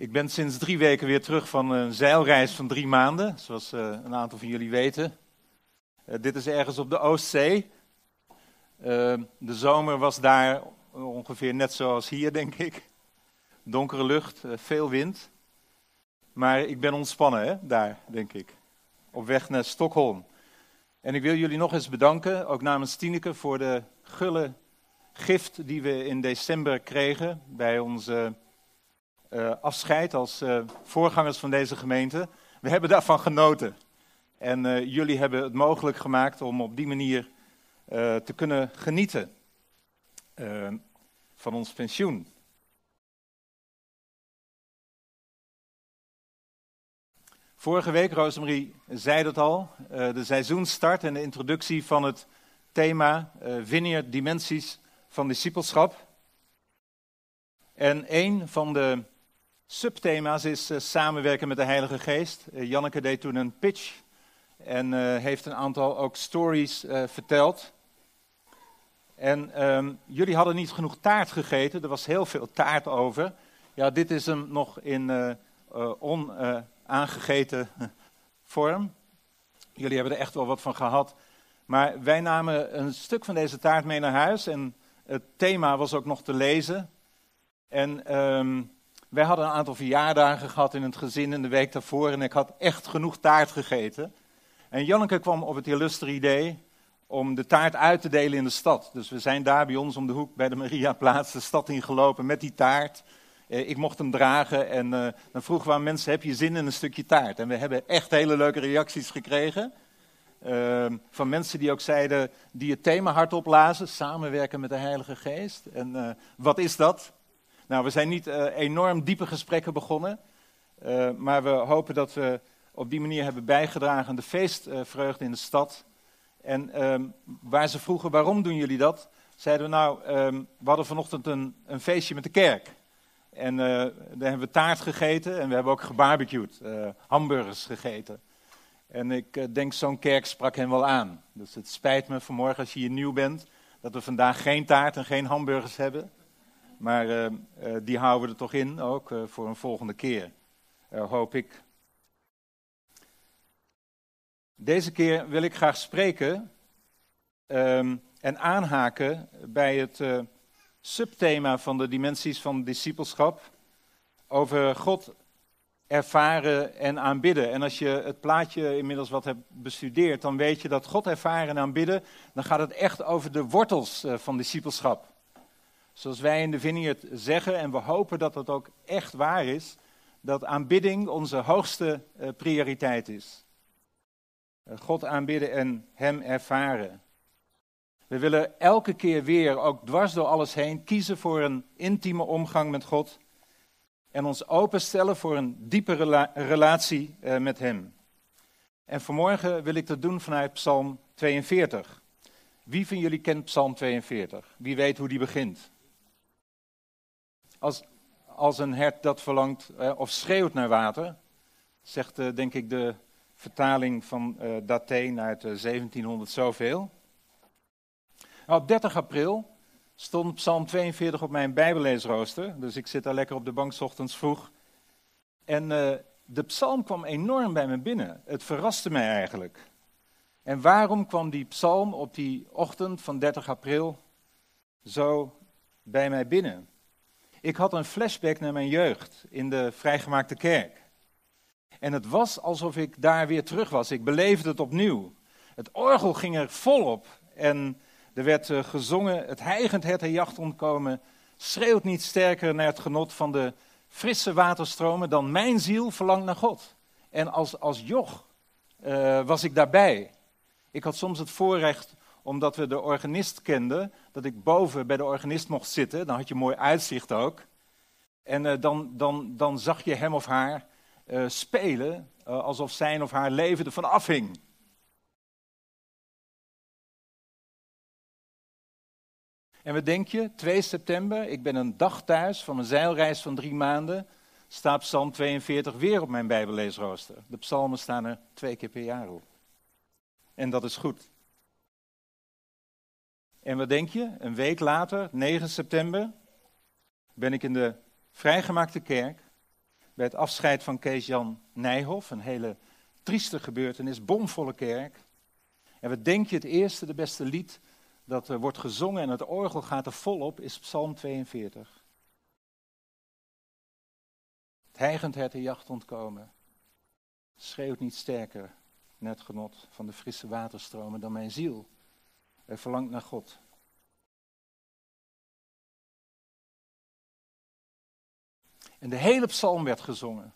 Ik ben sinds drie weken weer terug van een zeilreis van drie maanden, zoals uh, een aantal van jullie weten. Uh, dit is ergens op de Oostzee. Uh, de zomer was daar ongeveer net zoals hier, denk ik. Donkere lucht, veel wind. Maar ik ben ontspannen, hè, daar, denk ik. Op weg naar Stockholm. En ik wil jullie nog eens bedanken, ook namens Tineke, voor de gulle gift die we in december kregen bij onze uh, afscheid als uh, voorgangers van deze gemeente. We hebben daarvan genoten. En uh, jullie hebben het mogelijk gemaakt om op die manier te kunnen genieten van ons pensioen. Vorige week, Rosemarie zei dat al, de seizoenstart en de introductie van het thema Vineyard Dimensies van Discipelschap. En een van de subthema's is uh, samenwerken met de Heilige Geest. Uh, Janneke deed toen een pitch en uh, heeft een aantal ook stories verteld. En um, jullie hadden niet genoeg taart gegeten, er was heel veel taart over. Ja, dit is hem nog in onaangegeten vorm. Jullie hebben er echt wel wat van gehad. Maar wij namen een stuk van deze taart mee naar huis en het thema was ook nog te lezen. En um, wij hadden een aantal verjaardagen gehad in het gezin in de week daarvoor en ik had echt genoeg taart gegeten. En Janneke kwam op het illustre idee om de taart uit te delen in de stad. Dus we zijn daar bij ons om de hoek bij de Mariaplaats de stad ingelopen met die taart. Eh, ik mocht hem dragen en uh, dan vroegen we aan mensen, heb je zin in een stukje taart? En we hebben echt hele leuke reacties gekregen. Uh, van mensen die ook zeiden, die het thema hardop lazen, samenwerken met de Heilige Geest. En uh, wat is dat? Nou, we zijn niet uh, enorm diepe gesprekken begonnen, uh, maar we hopen dat we op die manier hebben bijgedragen aan de feestvreugde in de stad. En um, waar ze vroegen, waarom doen jullie dat? Zeiden we nou, um, we hadden vanochtend een, een, feestje met de kerk. En uh, daar hebben we taart gegeten en we hebben ook gebarbecued, hamburgers gegeten. En ik denk, zo'n kerk sprak hen wel aan. Dus het spijt me vanmorgen als je hier nieuw bent, dat we vandaag geen taart en geen hamburgers hebben. Maar uh, uh, die houden we er toch in, ook uh, voor een volgende keer, hoop ik. Deze keer wil ik graag spreken um, en aanhaken bij het subthema van de dimensies van discipelschap over God ervaren en aanbidden. En als je het plaatje inmiddels wat hebt bestudeerd, dan weet je dat God ervaren en aanbidden, dan gaat het echt over de wortels van discipelschap. Zoals wij in de Vineyard zeggen, en we hopen dat dat ook echt waar is, dat aanbidding onze hoogste uh, prioriteit is. Uh, God aanbidden en Hem ervaren. We willen elke keer weer, ook dwars door alles heen, kiezen voor een intieme omgang met God. En ons openstellen voor een diepe rela relatie uh, met Hem. En vanmorgen wil ik dat doen vanuit Psalm 42. Wie van jullie kent Psalm 42? Wie weet hoe die begint? Als, als een hert dat verlangt eh, of schreeuwt naar water, zegt eh, denk ik de vertaling van uh, Daté uit 1700 zoveel. Nou, op 30 april stond Psalm 42 op mijn Bijbelleesrooster, dus ik zit daar lekker op de bank ochtends vroeg. En de psalm kwam enorm bij me binnen. Het verraste mij eigenlijk. En waarom kwam die psalm op die ochtend van 30 april zo bij mij binnen? Ik had een flashback naar mijn jeugd in de vrijgemaakte kerk. En het was alsof ik daar weer terug was. Ik beleefde het opnieuw. Het orgel ging er volop. En er werd uh, gezongen: Het heigend hertenjacht ontkomen. Schreeuwt niet sterker naar het genot van de frisse waterstromen dan mijn ziel verlangt naar God. En als, als joch uh, was ik daarbij. Ik had soms het voorrecht omdat we de organist kenden, dat ik boven bij de organist mocht zitten. Dan had je mooi uitzicht ook. En uh, dan, dan, dan zag je hem of haar uh, spelen uh, alsof zijn of haar leven ervan afhing. En wat denk je? 2 september, ik ben een dag thuis van mijn zeilreis van drie maanden. Staat Psalm 42 weer op mijn Bijbelleesrooster. De psalmen staan er twee keer per jaar op. En dat is goed. En wat denk je? Een week later, 9 september, ben ik in de vrijgemaakte kerk. bij het afscheid van Kees-Jan Nijhoff. Een hele trieste gebeurtenis, bomvolle kerk. En wat denk je, het eerste, de beste lied dat er wordt gezongen en het orgel gaat er volop, is Psalm 42. Het heigend hertenjacht ontkomen. Schreeuwt niet sterker, net genot van de frisse waterstromen dan mijn ziel. Er verlangt naar God. En de hele psalm werd gezongen.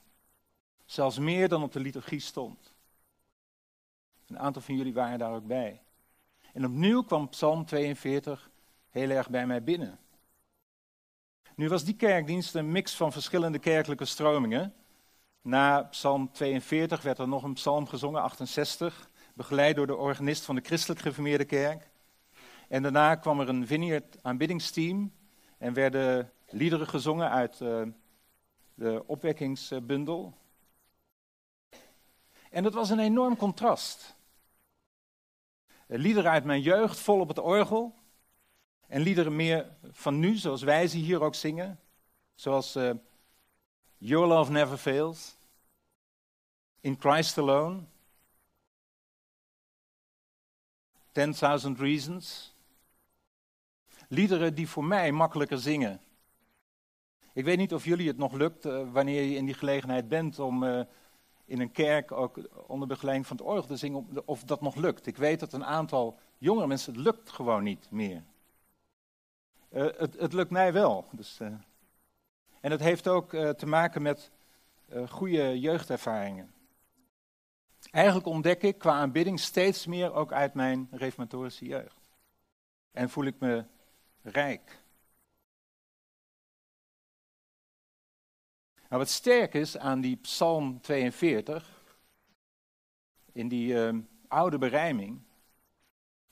Zelfs meer dan op de liturgie stond. Een aantal van jullie waren daar ook bij. En opnieuw kwam Psalm 42 heel erg bij mij binnen. Nu was die kerkdienst een mix van verschillende kerkelijke stromingen. Na Psalm 42 werd er nog een psalm gezongen, 68, begeleid door de organist van de Christelijk Gereformeerde Kerk. En daarna kwam er een Vineyard aanbiddingsteam en werden liederen gezongen uit uh, de opwekkingsbundel. En dat was een enorm contrast. Liederen uit mijn jeugd, vol op het orgel. En liederen meer van nu, zoals wij ze hier ook zingen. Zoals uh, Your Love Never Fails. In Christ Alone. 10.000 Reasons. Liederen die voor mij makkelijker zingen. Ik weet niet of jullie het nog lukt, uh, wanneer je in die gelegenheid bent, om uh, in een kerk ook onder begeleiding van het orgel te zingen, of dat nog lukt. Ik weet dat een aantal jongere mensen, het lukt gewoon niet meer. Uh, het, het, lukt mij wel. Dus, en het heeft ook te maken met goede jeugdervaringen. Eigenlijk ontdek ik qua aanbidding steeds meer ook uit mijn reformatorische jeugd. En voel ik me rijk. Nou, wat sterk is aan die Psalm 42, in die uh, oude berijming,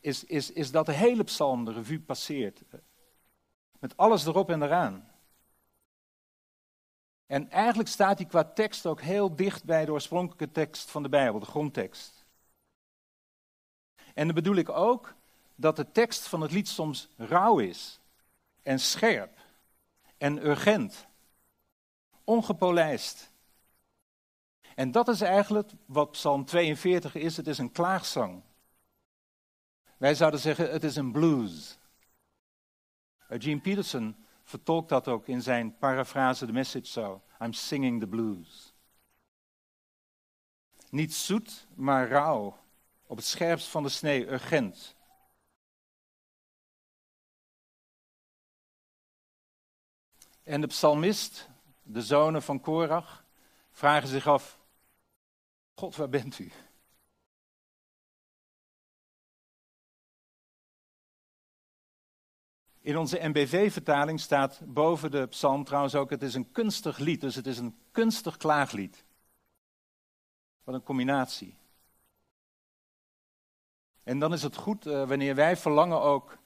is, is, is dat de hele psalm de revue passeert. Met alles erop en eraan. En eigenlijk staat die qua tekst ook heel dicht bij de oorspronkelijke tekst van de Bijbel, de grondtekst. En dan bedoel ik ook dat de tekst van het lied soms rauw is en scherp en urgent ongepolijst. En dat is eigenlijk wat Psalm 42 is. Het is een klaagzang. Wij zouden zeggen, het is een blues. Gene Peterson vertolkt dat ook in zijn parafrase, de message zo. I'm singing the blues. Niet zoet, maar rauw. Op het scherpst van de snee, urgent. En de psalmist de zonen van Korach, vragen zich af: God, waar bent u? In onze MBV-vertaling staat boven de psalm trouwens ook: het is een kunstig lied, dus het is een kunstig klaaglied. Wat een combinatie. En dan is het goed uh, wanneer wij verlangen ook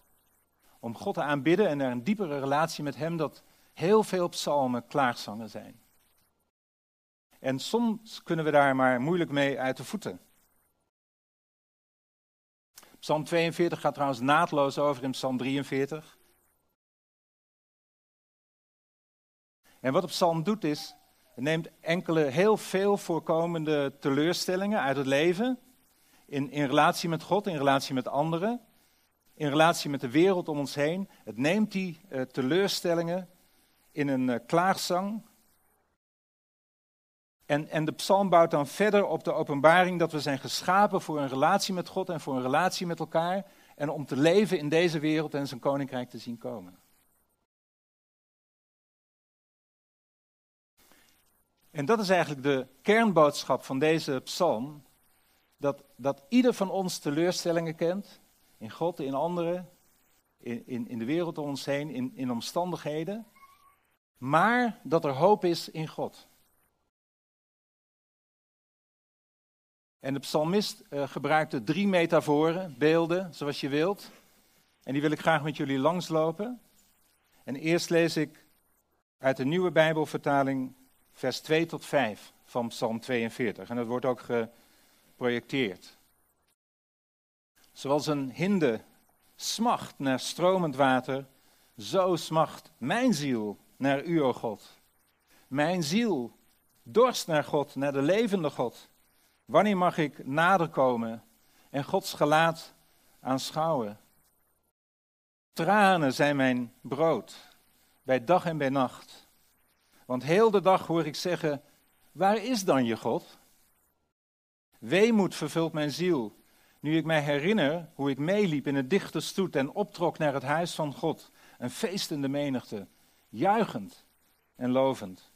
om God te aanbidden en er een diepere relatie met Hem, dat heel veel psalmen klaagzangen zijn. En soms kunnen we daar maar moeilijk mee uit de voeten. Psalm 42 gaat trouwens naadloos over in Psalm 43. En wat de psalm doet is, het neemt enkele heel veel voorkomende teleurstellingen uit het leven, in, in relatie met God, in relatie met anderen, in relatie met de wereld om ons heen. Het neemt die uh, teleurstellingen in een uh, klaagzang. En, en de psalm bouwt dan verder op de openbaring dat we zijn geschapen voor een relatie met God en voor een relatie met elkaar. En om te leven in deze wereld en zijn koninkrijk te zien komen. En dat is eigenlijk de kernboodschap van deze psalm. Dat, dat ieder van ons teleurstellingen kent. In God, in anderen, in, in, in de wereld om ons heen, in, in omstandigheden maar dat er hoop is in God. En de psalmist uh, gebruikte drie metaforen, beelden, zoals je wilt. En die wil ik graag met jullie langslopen. En eerst lees ik uit de nieuwe Bijbelvertaling vers 2 tot 5 van Psalm 42. En dat wordt ook geprojecteerd. Zoals een hinde smacht naar stromend water, zo smacht mijn ziel naar u, o God. Mijn ziel Dorst naar God, naar de levende God. Wanneer mag ik nader komen en Gods gelaat aanschouwen? Tranen zijn mijn brood, bij dag en bij nacht. Want heel de dag hoor ik zeggen, waar is dan je God? Weemoed vervult mijn ziel, nu ik mij herinner hoe ik meeliep in het dichte stoet en optrok naar het huis van God, een feestende menigte, juichend en lovend.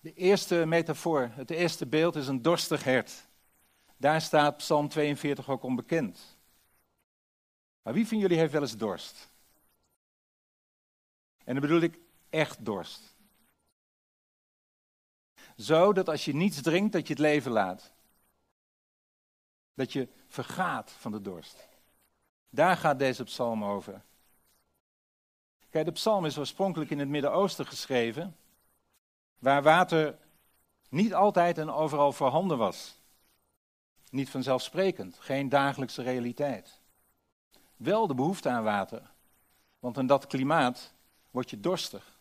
De eerste metafoor, het eerste beeld is een dorstig hert. Daar staat Psalm 42 ook onbekend. Maar wie van jullie heeft wel eens dorst? En dan bedoel ik echt dorst. Zo dat als je niets drinkt, dat je het leven laat. Dat je vergaat van de dorst. Daar gaat deze psalm over. Kijk, de psalm is oorspronkelijk in het Midden-Oosten geschreven, waar water niet altijd en overal voorhanden was. Niet vanzelfsprekend, geen dagelijkse realiteit. Wel de behoefte aan water, want in dat klimaat word je dorstig.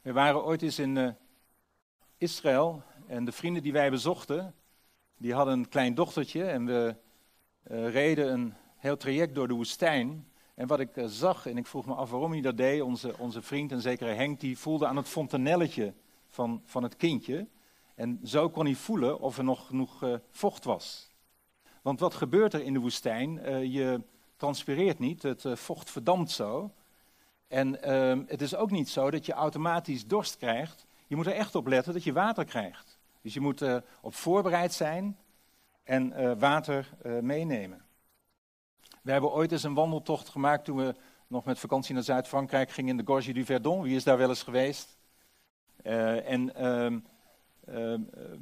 We waren ooit eens in uh, Israël en de vrienden die wij bezochten, die hadden een klein dochtertje en we uh, reden een heel traject door de woestijn. En wat ik uh, zag, en ik vroeg me af waarom hij dat deed, onze, onze vriend en zekere Henk, die voelde aan het fontanelletje van, van het kindje. En zo kon hij voelen of er nog genoeg uh, vocht was. Want wat gebeurt er in de woestijn? je transpireert niet, het vocht verdampt zo. En ehm, het is ook niet zo dat je automatisch dorst krijgt. Je moet er echt op letten dat je water krijgt. Dus je moet op voorbereid zijn en water meenemen. We hebben ooit eens een wandeltocht gemaakt toen we nog met vakantie naar Zuid-Frankrijk gingen in de Gorge du Verdon. Wie is daar wel eens geweest? Uh, en ehm,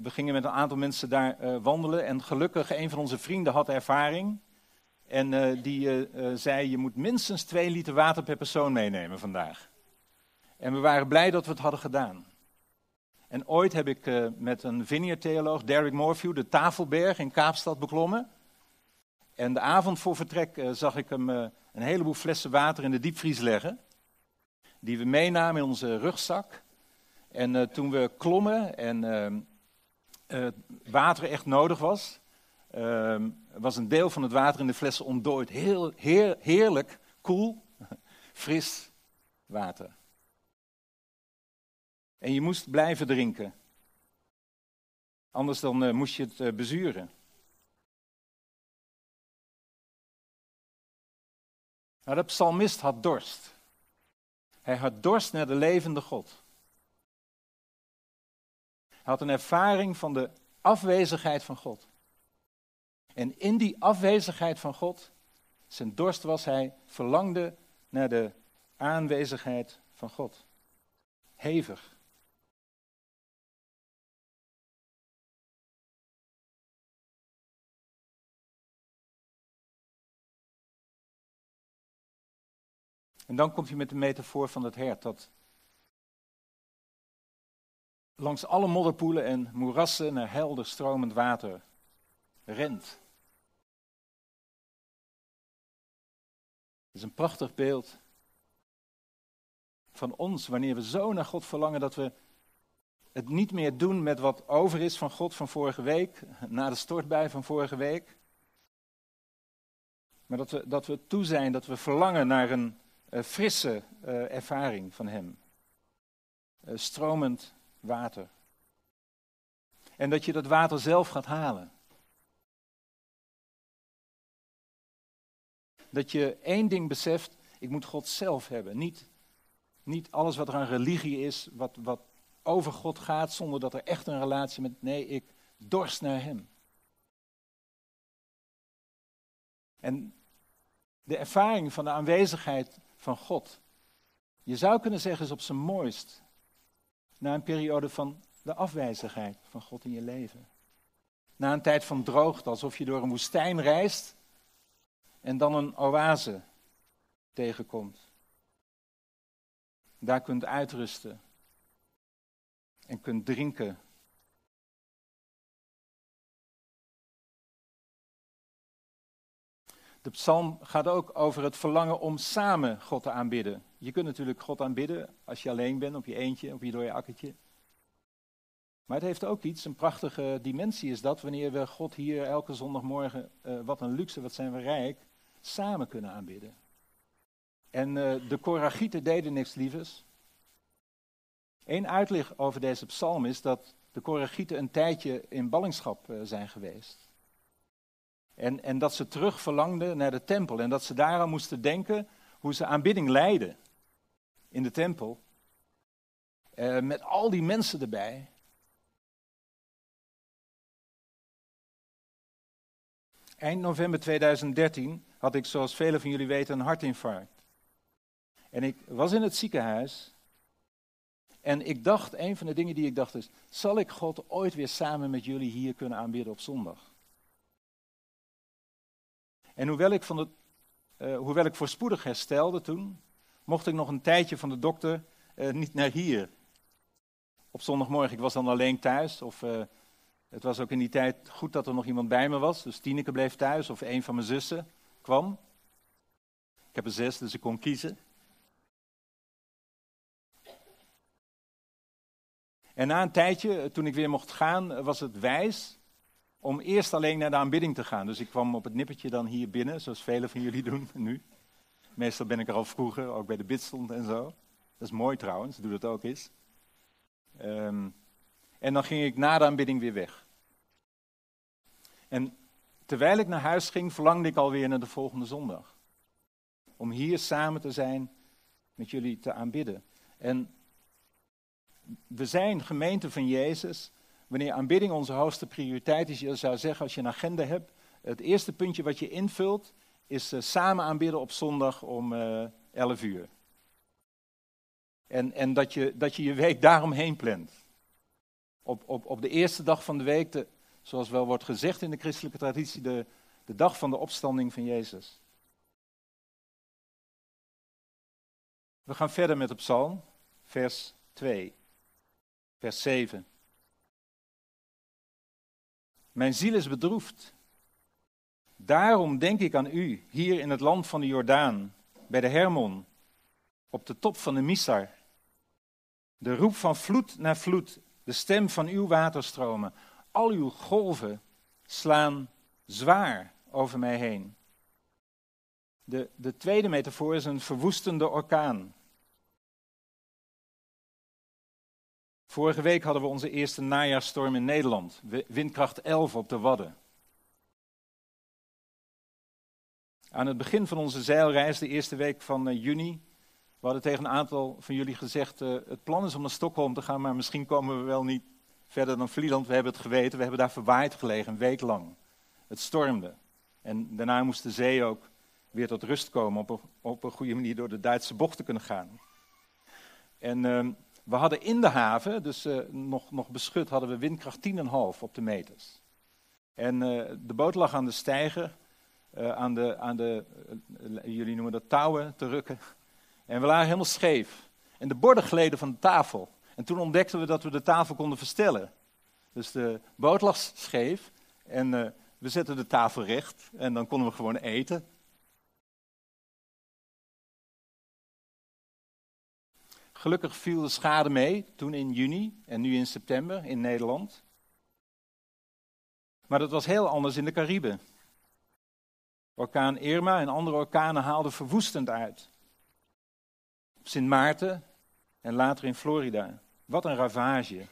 we gingen met een aantal mensen daar wandelen. En gelukkig, een van onze vrienden had ervaring. En die zei, je moet minstens twee liter water per persoon meenemen vandaag. En we waren blij dat we het hadden gedaan. En ooit heb ik met een vineyard-theoloog, Derek Morphew, de Tafelberg in Kaapstad beklommen. En de avond voor vertrek uh, zag ik hem uh, een heleboel flessen water in de diepvries leggen. Die we meenamen in onze rugzak. En toen we klommen en water echt nodig was, ehm, was een deel van het water in de flessen ontdooid. Heel heer, heerlijk, koel, fris water. En je moest blijven drinken. Anders dan moest je het bezuren. Maar de psalmist had dorst. Hij had dorst naar de levende God. Hij had een ervaring van de afwezigheid van God. En in die afwezigheid van God, zijn dorst was hij, verlangde naar de aanwezigheid van God. Hevig. En dan komt hij met de metafoor van het hert dat langs alle modderpoelen en moerassen naar helder stromend water rent. Het is een prachtig beeld van ons wanneer we zo naar God verlangen dat we het niet meer doen met wat over is van God van vorige week, na de stortbui van vorige week. Maar dat we, dat we toe zijn, dat we verlangen naar een frisse uh, ervaring van Hem. Uh, stromend water. En dat je dat water zelf gaat halen. Dat je één ding beseft, ik moet God zelf hebben. Niet, niet alles wat er aan religie is, wat, wat over God gaat, zonder dat er echt een relatie met. Nee, ik dorst naar Hem. En de ervaring van de aanwezigheid van God. Je zou kunnen zeggen is op zijn mooist na een periode van de afwezigheid van God in je leven. Na een tijd van droogte, alsof je door een woestijn reist en dan een oase tegenkomt. Daar kunt uitrusten en kunt drinken De psalm gaat ook over het verlangen om samen God te aanbidden. je kunt natuurlijk God aanbidden als je alleen bent, op je eentje, op je dode akkertje. Maar het heeft ook iets, een prachtige dimensie is dat, wanneer we God hier elke zondagmorgen, uh, wat een luxe, wat zijn we rijk, samen kunnen aanbidden. En uh, de Koragieten deden niks lievers. Eén uitleg over deze psalm is dat de Koragieten een tijdje in ballingschap uh, zijn geweest. En, en dat ze terug verlangden naar de tempel en dat ze daaraan moesten denken hoe ze aanbidding leiden in de tempel. Uh, met al die mensen erbij. Eind november 2013 had ik, zoals velen van jullie weten, een hartinfarct. En ik was in het ziekenhuis. En ik dacht, een van de dingen die ik dacht is, zal ik God ooit weer samen met jullie hier kunnen aanbidden op zondag? En hoewel ik, van de, uh, hoewel ik voorspoedig herstelde toen, mocht ik nog een tijdje van de dokter uh, niet naar hier. Op zondagmorgen, ik was dan alleen thuis. Of uh, het was ook in die tijd goed dat er nog iemand bij me was. Dus Tineke bleef thuis of een van mijn zussen kwam. Ik heb er zes, dus ik kon kiezen. En na een tijdje, toen ik weer mocht gaan, was het wijs om eerst alleen naar de aanbidding te gaan. Dus ik kwam op het nippertje dan hier binnen, zoals velen van jullie doen nu. Meestal ben ik er al vroeger, ook bij de bidstond en zo. Dat is mooi trouwens, doe dat ook eens. Um, en dan ging ik na de aanbidding weer weg. En terwijl ik naar huis ging, verlangde ik alweer naar de volgende zondag. Om hier samen te zijn, met jullie te aanbidden. En we zijn gemeente van Jezus. Wanneer aanbidding onze hoogste prioriteit is, je zou zeggen als je een agenda hebt, het eerste puntje wat je invult is uh, samen aanbidden op zondag om uh, eh, 11 uur. En, en dat, je, dat je je week daaromheen plant. Op, op, op de eerste dag van de week, de, zoals wel wordt gezegd in de christelijke traditie, de, de dag van de opstanding van Jezus. We gaan verder met de psalm, vers 2, vers 7. Mijn ziel is bedroefd. Daarom denk ik aan u, hier in het land van de Jordaan, bij de Hermon, op de top van de Misar. De roep van vloed naar vloed, de stem van uw waterstromen, al uw golven slaan zwaar over mij heen. De, de tweede metafoor is een verwoestende orkaan. Vorige week hadden we onze eerste najaarstorm in Nederland, windkracht 11 op de Wadden. Aan het begin van onze zeilreis, de eerste week van uh, juni, we hadden tegen een aantal van jullie gezegd, uh, het plan is om naar Stockholm te gaan, maar misschien komen we wel niet verder dan Vlieland. We hebben het geweten, we hebben daar verwaaid gelegen, een week lang. Het stormde. En daarna moest de zee ook weer tot rust komen, op een, op een goede manier door de Duitse bocht te kunnen gaan. En uh, we hadden in de haven, dus uh, nog, nog beschut, hadden we windkracht 10,5 op de meters. En uh, de boot lag aan de stijger, uh, aan de, aan de jullie noemen dat touwen, te rukken. En we lagen helemaal scheef. En de borden gleden van de tafel. En toen ontdekten we dat we de tafel konden verstellen. Dus de boot lag scheef en we zetten de tafel recht en dan konden we gewoon eten. Gelukkig viel de schade mee, toen in juni en nu in september in Nederland. Maar dat was heel anders in de Cariben. Orkaan Irma en andere orkanen haalden verwoestend uit. Op Sint Maarten en later in Florida. Wat een ravage.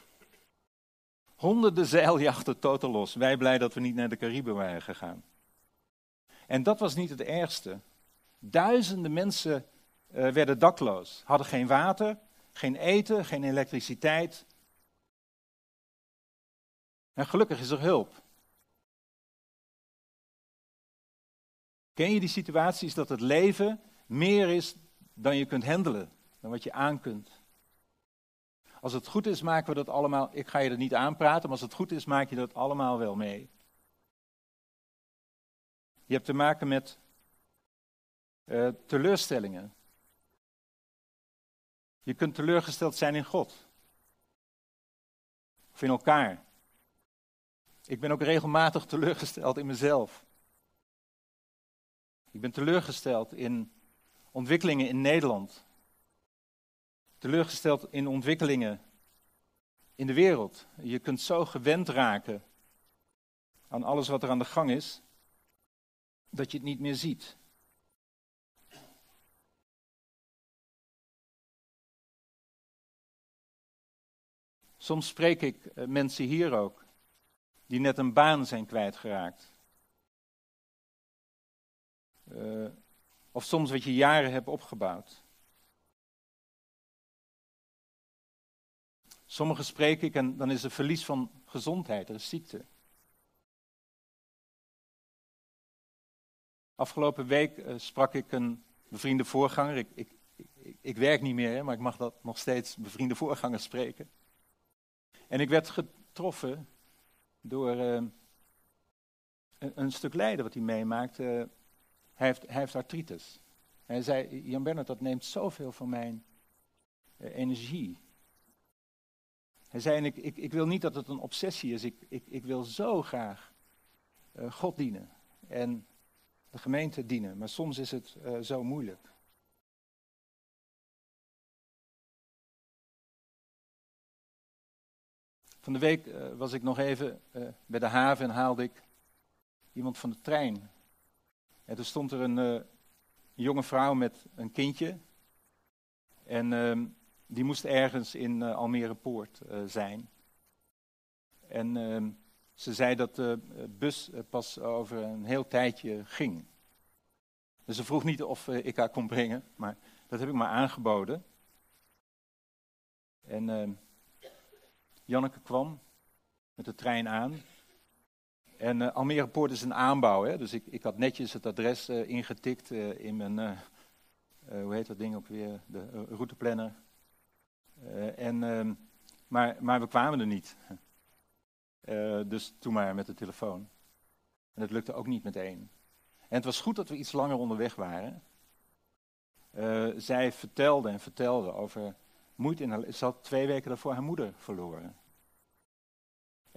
Honderden zeiljachten totaal los. Wij blij dat we niet naar de Cariben waren gegaan. En dat was niet het ergste. Duizenden mensen uh, werden dakloos, hadden geen water, geen eten, geen elektriciteit. En gelukkig is er hulp. Ken je die situaties dat het leven meer is dan je kunt handelen, dan wat je aan kunt? Als het goed is, maken we dat allemaal. Ik ga je er niet aanpraten, maar als het goed is, maak je dat allemaal wel mee. Je hebt te maken met uh, teleurstellingen. Je kunt teleurgesteld zijn in God. Of in elkaar. Ik ben ook regelmatig teleurgesteld in mezelf. Ik ben teleurgesteld in ontwikkelingen in Nederland. teleurgesteld in ontwikkelingen in de wereld. Je kunt zo gewend raken aan alles wat er aan de gang is, dat je het niet meer ziet. Soms spreek ik eh, mensen hier ook, die net een baan zijn kwijtgeraakt. Uh, of soms wat je jaren hebt opgebouwd. Sommigen spreek ik en dan is er verlies van gezondheid, er is ziekte. Afgelopen week uh, sprak ik een bevriende voorganger. Ik, ik, ik, werk niet meer, maar ik mag dat nog steeds bevriende voorganger spreken. En ik werd getroffen door uh, een, een, stuk lijden wat hij meemaakt. Hij, heeft, heeft artritis. hij zei, Jan Bernard, dat neemt zoveel van mijn energie. Hij zei, en ik, ik, wil niet dat het een obsessie is, ik, ik, ik wil zo graag God dienen. En de gemeente dienen. Maar soms is het zo moeilijk. Van de week uh, was ik nog even uh, bij de haven en haalde ik iemand van de trein. En toen stond er een, een jonge vrouw met een kindje. En ehm, die moest ergens in Almere Poort zijn. En ehm, ze zei dat de bus pas over een heel tijdje ging. Dus ze vroeg niet of ik haar kon brengen, maar dat heb ik maar aangeboden. En uh, Janneke kwam met de trein aan. En uh, Almere Poort is een aanbouw, hè? dus ik, ik had netjes het adres uh, ingetikt uh, in mijn, hoe heet dat ding ook weer, de routeplanner. en, ehm, maar, maar we kwamen er niet. Dus toen maar met de telefoon. En dat lukte ook niet meteen. En het was goed dat we iets langer onderweg waren. Zij vertelde en vertelde over moeite in haar Ze had twee weken daarvoor haar moeder verloren.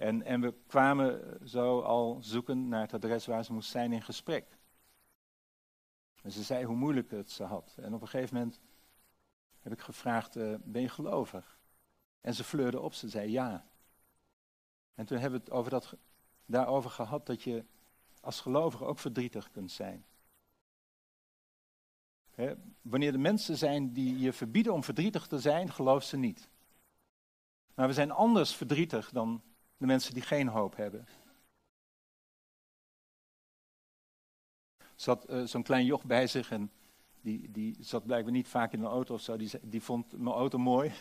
En, en we kwamen zo al zoeken naar het adres waar ze moest zijn in gesprek. En ze zei hoe moeilijk het ze had. En op een gegeven moment heb ik gevraagd, uh, ben je gelovig? En ze fleurde op, ze zei ja. En toen hebben we het over dat, daarover gehad dat je als gelovige ook verdrietig kunt zijn. wanneer er mensen zijn die je verbieden om verdrietig te zijn, geloof ze niet. Maar we zijn anders verdrietig dan de mensen die geen hoop hebben. Zat uh, zo'n klein joch bij zich en die, die zat blijkbaar niet vaak in een auto of zo. Die, die vond mijn auto mooi.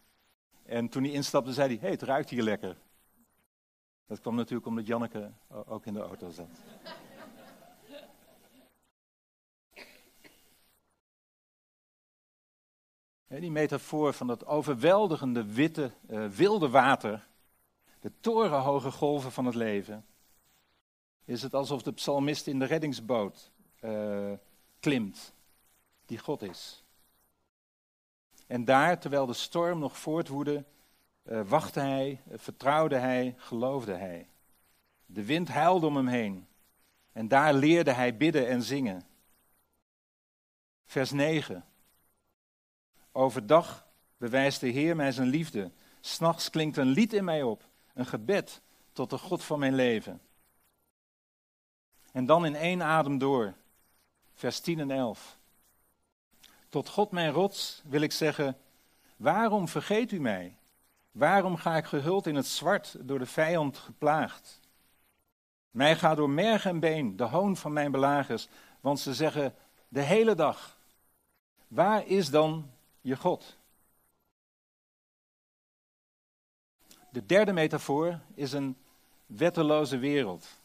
en toen hij instapte, zei hij: Hé, hey, het ruikt hier lekker. Dat kwam natuurlijk omdat Janneke ook in de auto zat. die metafoor van dat overweldigende witte, uh, wilde water, de torenhoge golven van het leven, is het alsof de psalmist in de reddingsboot uh, klimt, die God is. En daar, terwijl de storm nog voortwoedde, uh, wachtte hij, vertrouwde hij, geloofde hij. De wind huilde om hem heen. En daar leerde hij bidden en zingen. Vers 9. Overdag bewijst de Heer mij zijn liefde. S'nachts klinkt een lied in mij op, een gebed tot de God van mijn leven. En dan in één adem door, vers 10 en 11. Tot God mijn rots wil ik zeggen, waarom vergeet u mij? Waarom ga ik gehuld in het zwart, door de vijand geplaagd? Mij gaat door merg en been de hoon van mijn belagers, want ze zeggen de hele dag: Waar is dan je God? De derde metafoor is een wetteloze wereld.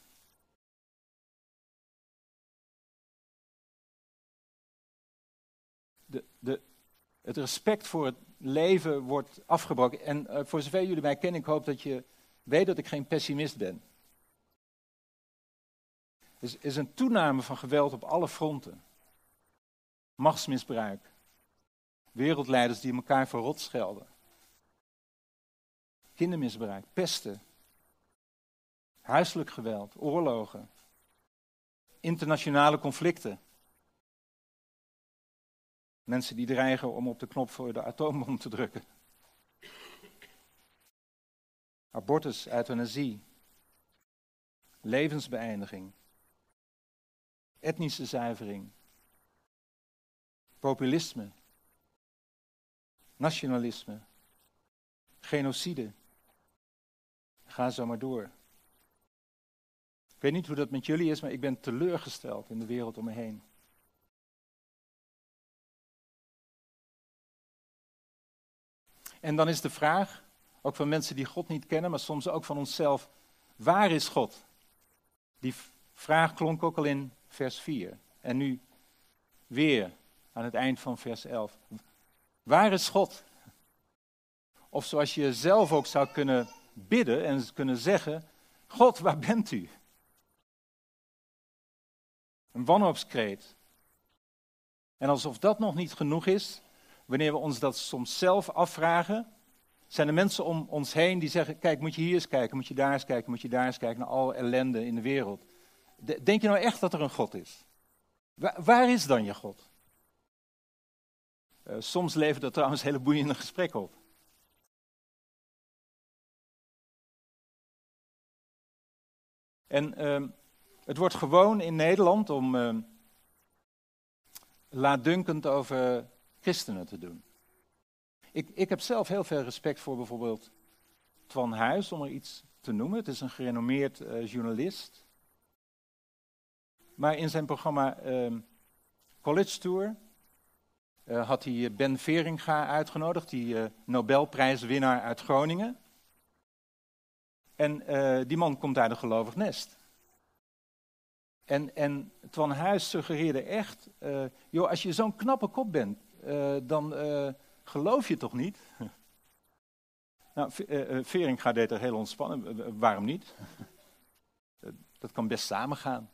De, de, het respect voor het leven wordt afgebroken. En uh, voor zover jullie mij kennen, ik hoop dat je weet dat ik geen pessimist ben. Er is, is een toename van geweld op alle fronten. Machtsmisbruik. Wereldleiders die elkaar verrot schelden. Kindermisbruik, pesten. Huiselijk geweld, oorlogen. Internationale conflicten. Mensen die dreigen om op de knop voor de atoombom te drukken. Abortus, euthanasie, levensbeëindiging, etnische zuivering, populisme, nationalisme, genocide. Ga zo maar door. Ik weet niet hoe dat met jullie is, maar ik ben teleurgesteld in de wereld om me heen. En dan is de vraag, ook van mensen die God niet kennen, maar soms ook van onszelf, waar is God? Die vraag klonk ook al in vers 4. En nu weer aan het eind van vers 11. Waar is God? Of zoals je zelf ook zou kunnen bidden en kunnen zeggen: God, waar bent u? Een wanhoopskreet. En alsof dat nog niet genoeg is, wanneer we ons dat soms zelf afvragen, zijn er mensen om ons heen die zeggen: Kijk, moet je hier eens kijken, moet je daar eens kijken, moet je daar eens kijken naar alle ellende in de wereld. Denk je nou echt dat er een God is? Waar, is dan je God? Uh, soms levert dat trouwens hele boeiende gesprekken op. En uh, het wordt gewoon in Nederland om uh, laatdunkend over christenen te doen. Ik, ik heb zelf heel veel respect voor bijvoorbeeld Twan Huis, om er iets te noemen. Het is een gerenommeerd uh, journalist. Maar in zijn programma ehm, College Tour uh, had hij Ben Veringa uitgenodigd, die Nobelprijswinnaar uit Groningen. En die man komt uit een gelovig nest. En, en Twan Huis suggereerde echt, joh, als je zo'n knappe kop bent, dan geloof je toch niet? nou, Veringa deed er heel ontspannen, waarom niet? Dat kan best samengaan.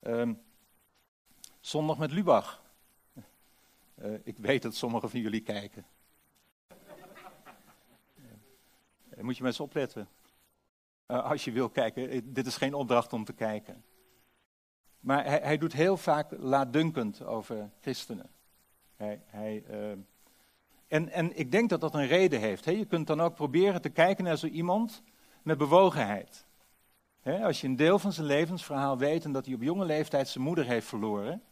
Um, zondag met Lubach. Ik weet dat sommigen van jullie kijken. Uh, moet je eens opletten. Uh, als je wil kijken, dit is geen opdracht om te kijken. Maar hij, hij doet heel vaak laatdunkend over christenen. Hij, hij, ehm, en, en ik denk dat dat een reden heeft. Hè? Je kunt dan ook proberen te kijken naar zo iemand met bewogenheid als je een deel van zijn levensverhaal weet en dat hij op jonge leeftijd zijn moeder heeft verloren.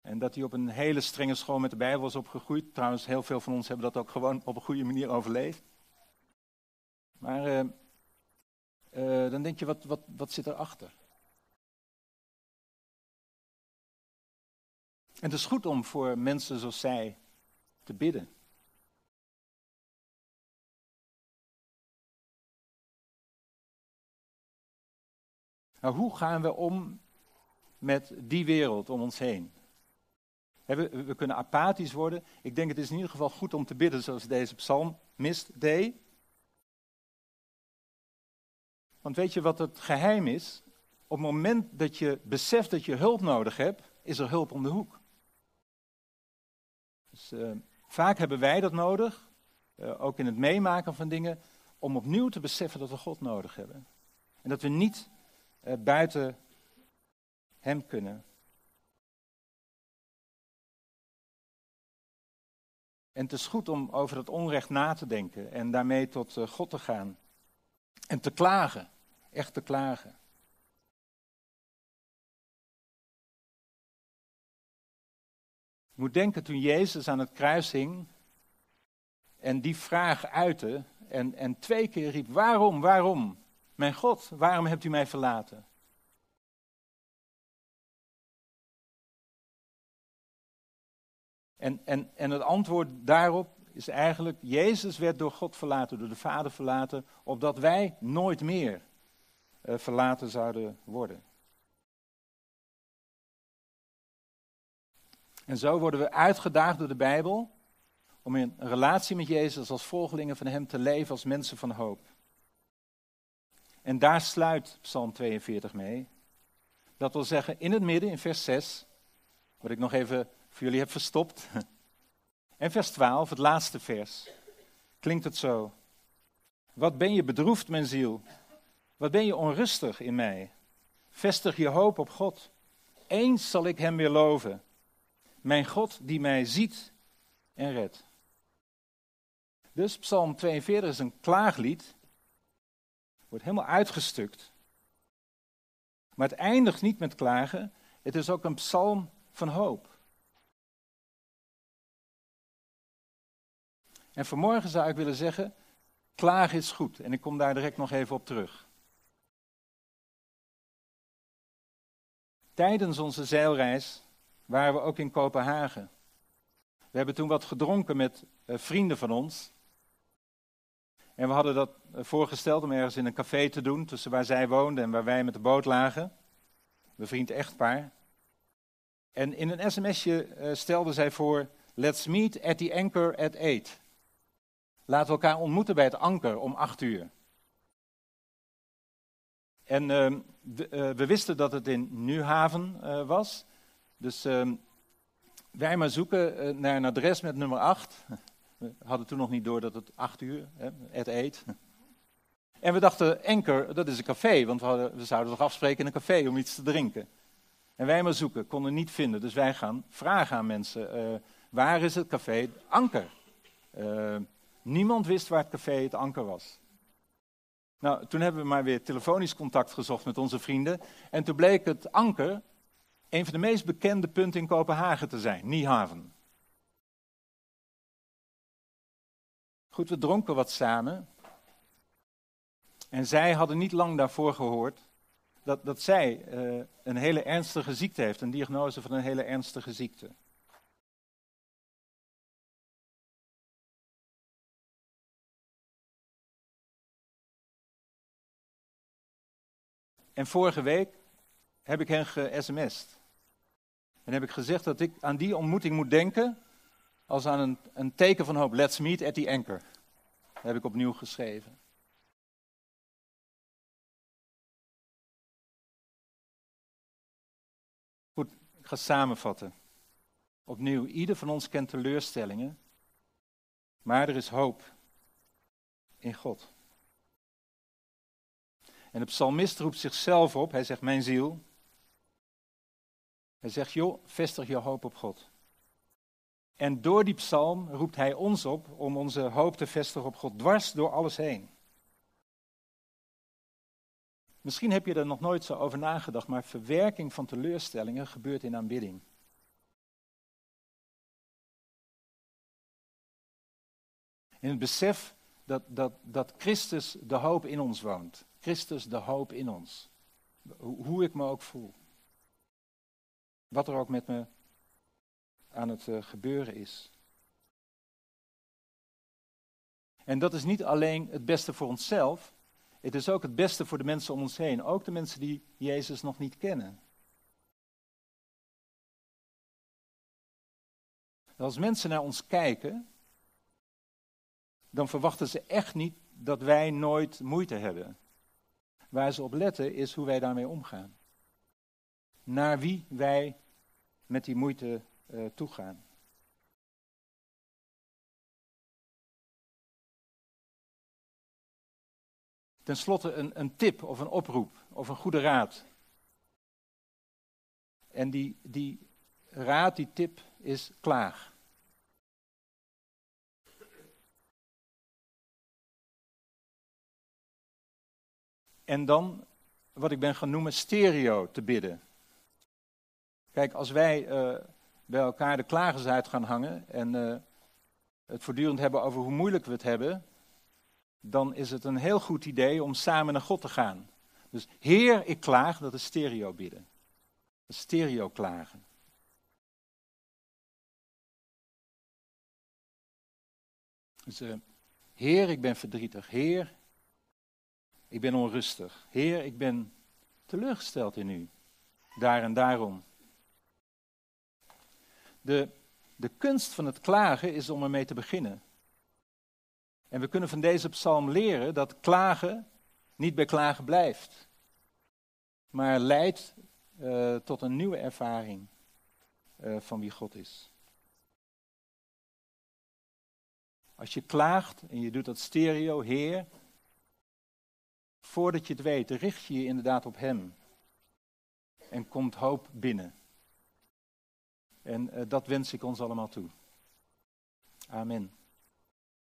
En dat hij op een hele strenge school met de Bijbel is opgegroeid. Trouwens, heel veel van ons hebben dat ook gewoon op een goede manier overleefd. Maar uh, uh, dan denk je, wat, wat, wat zit erachter? En het is goed om voor mensen zoals zij te bidden. Nou, hoe gaan we om met die wereld om ons heen? We, kunnen apathisch worden. Ik denk het is in ieder geval goed om te bidden zoals deze psalmist deed. Want weet je wat het geheim is? Op het moment dat je beseft dat je hulp nodig hebt, is er hulp om de hoek. Dus, uh, vaak hebben wij dat nodig, uh, ook in het meemaken van dingen, om opnieuw te beseffen dat we God nodig hebben. En dat we niet uh, buiten Hem kunnen. En het is goed om over dat onrecht na te denken en daarmee tot God te gaan. En te klagen, echt te klagen. Je moet denken toen Jezus aan het kruis hing en die vraag uitte en, en twee keer riep, waarom, waarom? Mijn God, waarom hebt u mij verlaten? En, en, en het antwoord daarop is eigenlijk, Jezus werd door God verlaten, door de Vader verlaten, opdat wij nooit meer verlaten zouden worden. En zo worden we uitgedaagd door de Bijbel om in relatie met Jezus als volgelingen van Hem te leven als mensen van hoop. En daar sluit Psalm 42 mee. Dat wil zeggen, in het midden, in vers 6, wat ik nog even voor jullie heb verstopt. En vers 12, het laatste vers, klinkt het zo. Wat ben je bedroefd, mijn ziel? Wat ben je onrustig in mij? Vestig je hoop op God. Eens zal ik hem weer loven. mijn God die mij ziet en redt. Dus Psalm 42 is een klaaglied, wordt helemaal uitgestukt. Maar het eindigt niet met klagen, het is ook een psalm van hoop. En vanmorgen zou ik willen zeggen, klagen is goed. En ik kom daar direct nog even op terug. Tijdens onze zeilreis waren we ook in Kopenhagen. We hebben toen wat gedronken met eh, vrienden van ons. En we hadden dat eh, voorgesteld om ergens in een café te doen, tussen waar zij woonden en waar wij met de boot lagen. We vriend echtpaar. En in een sms'je uh, stelde zij voor, let's meet at the anchor at 8. Laten we elkaar ontmoeten bij het anker om acht uur. En we, uh, we, wisten dat het in Nuhaven uh, was. Dus ehm, wij maar zoeken naar een adres met nummer 8. We hadden toen nog niet door dat het 8 uur, het eet. En we dachten, Enker, dat is een café, want we, we zouden toch afspreken in een café om iets te drinken. En wij maar zoeken, konden niet vinden. Dus wij gaan vragen aan mensen, waar is het café Anker? niemand wist waar het café het Anker was. Nou, toen hebben we maar weer telefonisch contact gezocht met onze vrienden. En toen bleek het Anker een van de meest bekende punten in Kopenhagen te zijn, Niehaven. Goed, we dronken wat samen. En zij hadden niet lang daarvoor gehoord dat, dat zij uh, een hele ernstige ziekte heeft, een diagnose van een hele ernstige ziekte. En vorige week heb ik hen ge-sms'd. En heb ik gezegd dat ik aan die ontmoeting moet denken als aan een, een teken van hoop. Let's meet at the anchor. Dat heb ik opnieuw geschreven. Goed, ik ga samenvatten. Opnieuw, ieder van ons kent teleurstellingen, maar er is hoop in God. En de psalmist roept zichzelf op. Hij zegt, mijn ziel. Hij zegt, joh, vestig je hoop op God. En door die psalm roept hij ons op om onze hoop te vestigen op God, dwars door alles heen. Misschien heb je er nog nooit zo over nagedacht, maar verwerking van teleurstellingen gebeurt in aanbidding. In het besef dat, dat, dat Christus de hoop in ons woont. Christus de hoop in ons. Hoe ik me ook voel. Wat er ook met me aan het uh, gebeuren is. En dat is niet alleen het beste voor onszelf, het is ook het beste voor de mensen om ons heen, ook de mensen die Jezus nog niet kennen. Als mensen naar ons kijken, dan verwachten ze echt niet dat wij nooit moeite hebben. Waar ze op letten is hoe wij daarmee omgaan. Naar wie wij met die moeite uh, toegaan. Ten slotte een, een tip of een oproep of een goede raad. En die, die raad, die tip is klaag. En dan, wat ik ben gaan noemen, stereo te bidden. Kijk, als wij uh, bij elkaar de klagers uit gaan hangen en uh, het voortdurend hebben over hoe moeilijk we het hebben, dan is het een heel goed idee om samen naar God te gaan. Dus Heer, ik klaag, dat is stereo bidden. Stereo klagen. Dus, uh, Heer, ik ben verdrietig. Heer, ik ben onrustig. Heer, ik ben teleurgesteld in u. Daar en daarom. De, de kunst van het klagen is om ermee te beginnen. En we kunnen van deze psalm leren dat klagen niet bij klagen blijft, maar leidt uh, tot een nieuwe ervaring uh, van wie God is. Als je klaagt en je doet dat stereo, Heer, voordat je het weet, richt je je inderdaad op Hem. En komt hoop binnen. En dat wens ik ons allemaal toe. Amen.